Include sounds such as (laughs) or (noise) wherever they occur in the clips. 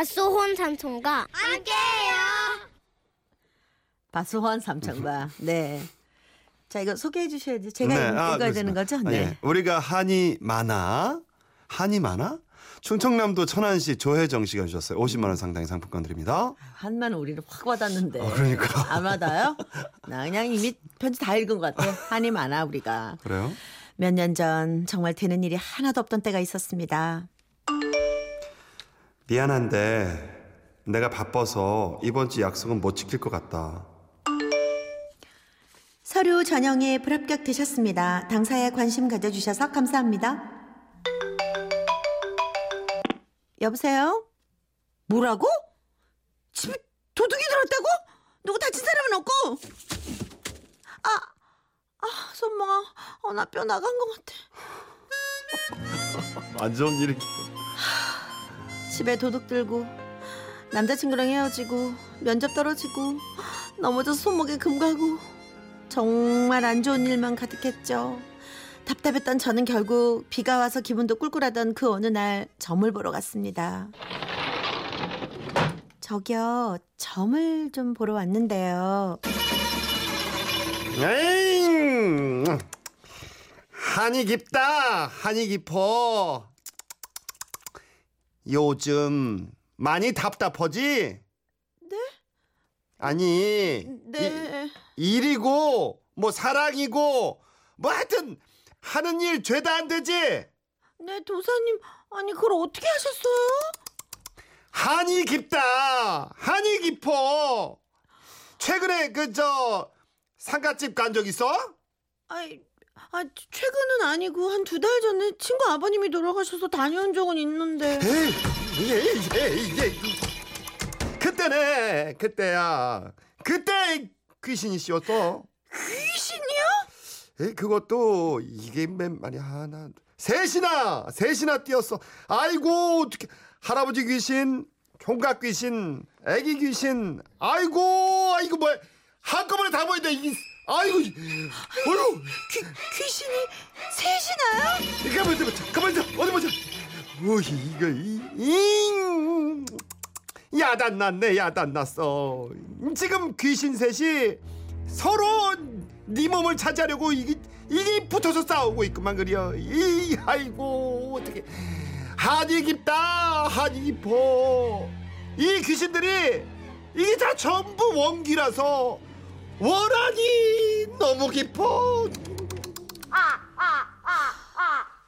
바소혼 삼촌과 함께해요. 바소환 삼촌과 (laughs) 네. 자 이거 소개해 주셔야지. 제가 네, 읽어야 아, 되는. 거죠? 아, 네. 예. 우리가 한이 많아 한이 많아 충청남도 천안시 조혜정 씨가 주셨어요. 50만 원 상당의 상품권 드립니다. 한만 우리를 확 와닿는데. 어, 그러니까. 안 와닿아요? 나 그냥 이미 편지 다 읽은 것 같아. 한이 많아 우리가. 그래요? 몇 년 전 정말 되는 일이 하나도 없던 때가 있었습니다. 미안한데 내가 바빠서 이번 주 약속은 못 지킬 것 같다. 서류 전형에 불합격 되셨습니다. 당사에 관심 가져주셔서 감사합니다. 여보세요? 뭐라고? 집에 도둑이 들었다고? 누구 다친 사람은 없고? 아, 아, 손멍아. 어, 나뼈 나간 것 같아. 안 좋은 일이. (laughs) 집에 도둑 들고 남자친구랑 헤어지고 면접 떨어지고 넘어져서 손목에 금 가고 정말 안 좋은 일만 가득했죠. 답답했던 저는 결국 비가 와서 기분도 꿀꿀하던 그 어느 날 점을 보러 갔습니다. 저기요, 점을 좀 보러 왔는데요. 에잉! 한이 깊다. 한이 깊어. 요즘 많이 답답하지? 네? 아니, 네. 이- 일이고 뭐 사랑이고 뭐 하여튼 하는 일 죄다 안 되지? 네, 도사님. 아니, 그걸 어떻게 하셨어요? 한이 깊다. 한이 깊어. 최근에 그 저 상가집 간 적 있어? 아이, 아, 최근은 아니고 한 두 달 전에 친구 아버님이 돌아가셔서 다녀온 적은 있는데. 에이, 에이, 에이, 에이. 그때네, 그때야. 그때 귀신이 씌웠어. 귀신이요? 에이, 그것도 이게 맨 말이 하나, 셋이나, 셋이나 뛰었어. 아이고, 어떻게 할아버지 귀신, 총각 귀신, 애기 귀신, 아이고, 아이고 뭐 한꺼번에 다 보인다. 이게, 아이고, 어휴. 귀, 귀신이 셋이나요? 가만 있어. 가만 있어. 어디 보자. 오, 이거 이, 잉. 야단 났네, 야단 났어. 지금 귀신 셋이 서로 네 몸을 차지하려고 이게 이게 붙어서 싸우고 있구만 그려. 이 아이고 어떻게 한이 깊다, 한이 깊어. 이 귀신들이 이게 다 전부 원기라서 원한이 너무 깊어.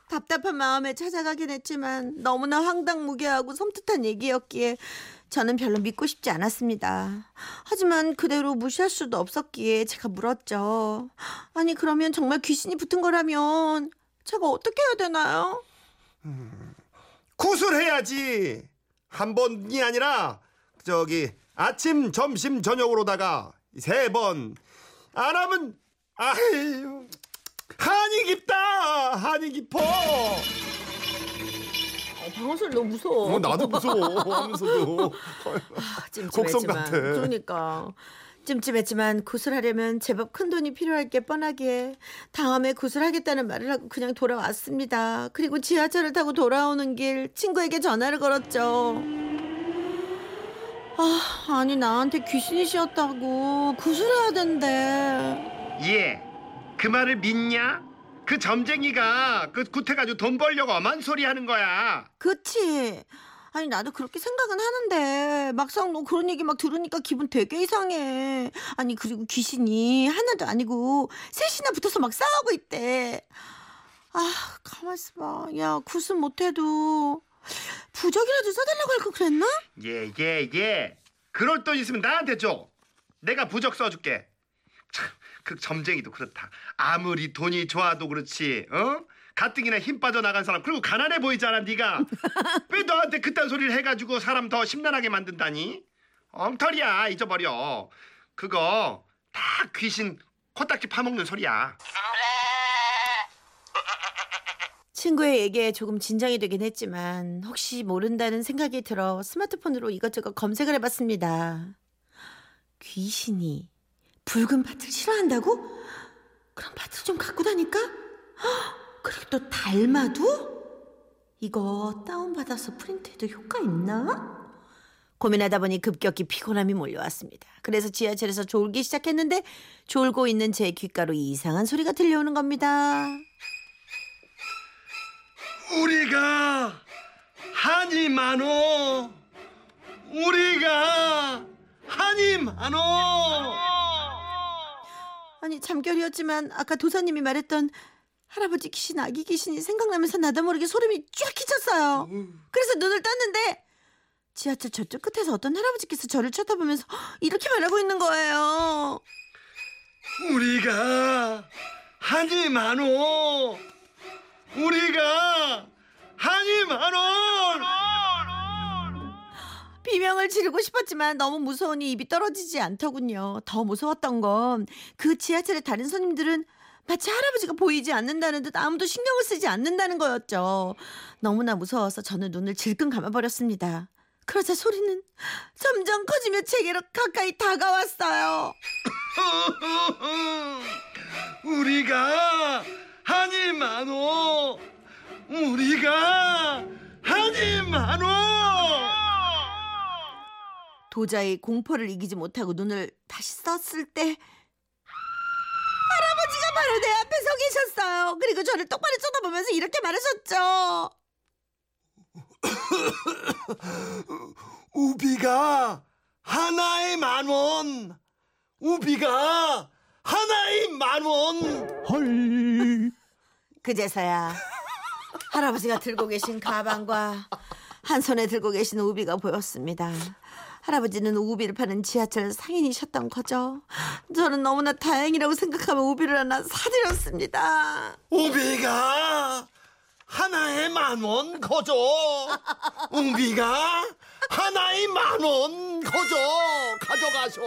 답답한 마음에 찾아가긴 했지만 너무나 황당무계하고 섬뜩한 얘기였기에 저는 별로 믿고 싶지 않았습니다. 하지만 그대로 무시할 수도 없었기에 제가 물었죠. 아니 그러면 정말 귀신이 붙은 거라면 제가 어떻게 해야 되나요? 구슬해야지. 한 번이 아니라 저기 아침, 점심, 저녁으로다가 세 번. 안 하면 아유 한이 깊다. 한이 깊어. 방울소리 너무 무서워. 어, 나도 무서워. 하면서도. 아, 곡성 같아. 그러니까 찜찜했지만 구슬하려면 제법 큰 돈이 필요할 게 뻔하기에 다음에 구슬하겠다는 말을 하고 그냥 돌아왔습니다. 그리고 지하철을 타고 돌아오는 길 친구에게 전화를 걸었죠. 아, 아니 나한테 귀신이 씌었다고 구슬해야 된대. 예. 그 말을 믿냐? 그 점쟁이가 그 구태가지고 돈 벌려고 엄한 소리 하는 거야. 그치? 아니 나도 그렇게 생각은 하는데 막상 너 그런 얘기 막 들으니까 기분 되게 이상해. 아니 그리고 귀신이 하나도 아니고 셋이나 붙어서 막 싸우고 있대. 아 가만 있어봐. 야 구슬 못해도 부적이라도 써달라고 할거 그랬나? 예, 예, 예. 그럴 돈 있으면 나한테 줘. 내가 부적 써줄게. 참, 그 점쟁이도 그렇다. 아무리 돈이 좋아도 그렇지, 어? 가뜩이나 힘 빠져 나간 사람 그리고 가난해 보이잖아, 네가. (laughs) 왜 너한테 그딴 소리를 해가지고 사람 더 심란하게 만든다니? 엉터리야, 잊어버려. 그거 다 귀신 코딱지 파먹는 소리야. 친구의 얘기에 조금 진정이 되긴 했지만 혹시 모른다는 생각이 들어 스마트폰으로 이것저것 검색을 해봤습니다. 귀신이 붉은 밭을 싫어한다고? 그럼 밭을 좀 갖고 다닐까? 헉, 그리고 또 달마도? 이거 다운받아서 프린트해도 효과 있나? 고민하다 보니 급격히 피곤함이 몰려왔습니다. 그래서 지하철에서 졸기 시작했는데 졸고 있는 제 귓가로 이상한 소리가 들려오는 겁니다. 우리가 한이 많어. 우리가 한이 많어. 아니 잠결이었지만 아까 도사님이 말했던 할아버지 귀신 아기 귀신이 생각나면서 나도 모르게 소름이 쫙 끼쳤어요. 그래서 눈을 떴는데 지하철 저쪽 끝에서 어떤 할아버지께서 저를 쳐다보면서 이렇게 말하고 있는 거예요. 우리가 한이 많어. 우리가 한이 많어. 비명을 지르고 싶었지만 너무 무서우니 입이 떨어지지 않더군요. 더 무서웠던 건 그 지하철의 다른 손님들은 마치 할아버지가 보이지 않는다는 듯 아무도 신경을 쓰지 않는다는 거였죠. 너무나 무서워서 저는 눈을 질끈 감아버렸습니다. 그러자 소리는 점점 커지며 제게로 가까이 다가왔어요. (laughs) 우리가 한이 많어. 우리가 한이 많어. 도저히 공포를 이기지 못하고 눈을 다시 썼을 때 할아버지가 바로 내 앞에 서 계셨어요. 그리고 저를 똑바로 쳐다보면서 이렇게 말하셨죠. (coughs) 우비가 하나에 만 원. 우비가 하나에 만 원. 헐. 그제서야 할아버지가 들고 계신 가방과 한 손에 들고 계신 우비가 보였습니다. 할아버지는 우비를 파는 지하철 상인이셨던 거죠. 저는 너무나 다행이라고 생각하며 우비를 하나 사드렸습니다. 우비가 하나에 만 원 거저. 우비가 하나에 만 원 거저. 가져가셔.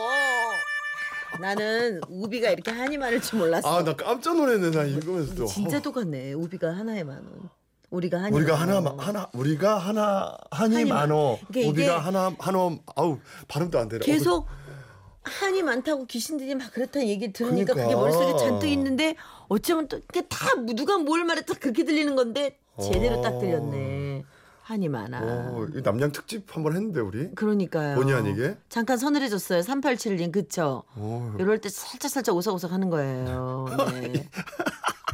나는 우비가 이렇게 한이 많을 줄 몰랐어. 아 나 깜짝 놀랐네 나 읽으면서도. 진짜 똑같네. 우비가 하나에 만 원. 우리가 한이 우리가. 하나 마- 하나 우리가 하나 한이 많- 많어. 우리가 하나 한어 아우 발음도 안 되네. 계속 한이 많다고 귀신들이 막 그렇다는 얘기 들으니까 그게 그러니까. 머릿속에 잔뜩 있는데 어쩌면 또 그게 다 누가 뭘 말했다 그렇게 들리는 건데 제대로 딱 들렸네. 한이 많아. 어, 이 남양 특집 한번 했는데 우리. 그러니까요. 본의 아니게? 잠깐 서늘해졌어요. 387님 그쵸? 어, 이럴 때 살짝 살짝 오싹오싹 하는 거예요. 네. (laughs)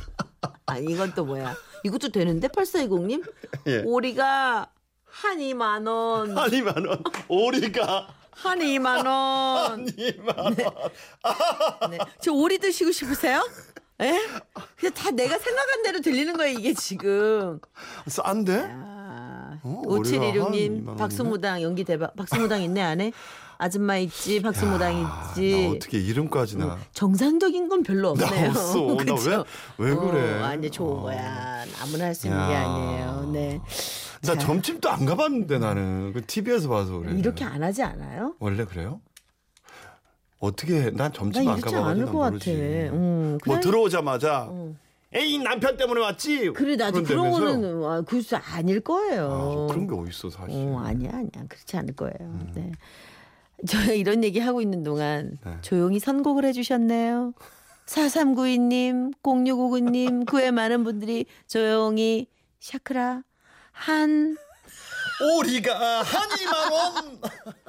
아 이건 또 뭐야? 이것도 되는데 8420님? (laughs) 예. 오리가 한이 만 원. 한이 만 원. 오리가 한이 만 원. 한이 만 원. 네. 저 오리 드시고 싶으세요? 예? 그냥 다 내가 생각한 대로 들리는 거예요, 이게 지금. 싼데? 아, 어, 오리가 한 5716님, 이만 박수무당 연기 대박. 박수무당 있네, 안에? 아줌마 있지, 박수무당 나 있지. 어떻게 이름까지 나. 정상적인 건 별로 나 없네요. 없어. 나 (laughs) 그쵸? 왜- 왜 그래? 어, 아니, 좋은 어. 거야. 아무나 할 수 있는 게 야. 아니에요. 네. 나 자. 점집도 안 가봤는데 나는 그 TV에서 봐서 그래. 이렇게 안 하지 않아요? 원래 그래요? 어떻게 난난 점집 안 가봐가지고 난. 모르지. 음, 뭐 그냥- 들어오자마자 어. 에이 남편 때문에 왔지. 그래, 나도 그런? 거는, 아, 글쎄, 아닐 거예요. 아, 그런 게 어딨어 사실. 어, 아니야, 아니야. 그렇지 않을 거예요. 네. 저 이런 얘기 하고 있는 동안 네. 조용히 선곡을 해주셨네요. 4392님, 0659님, 그 외 많은 분들이 조용히 샤크라 한 오리가 한이만 원. (laughs)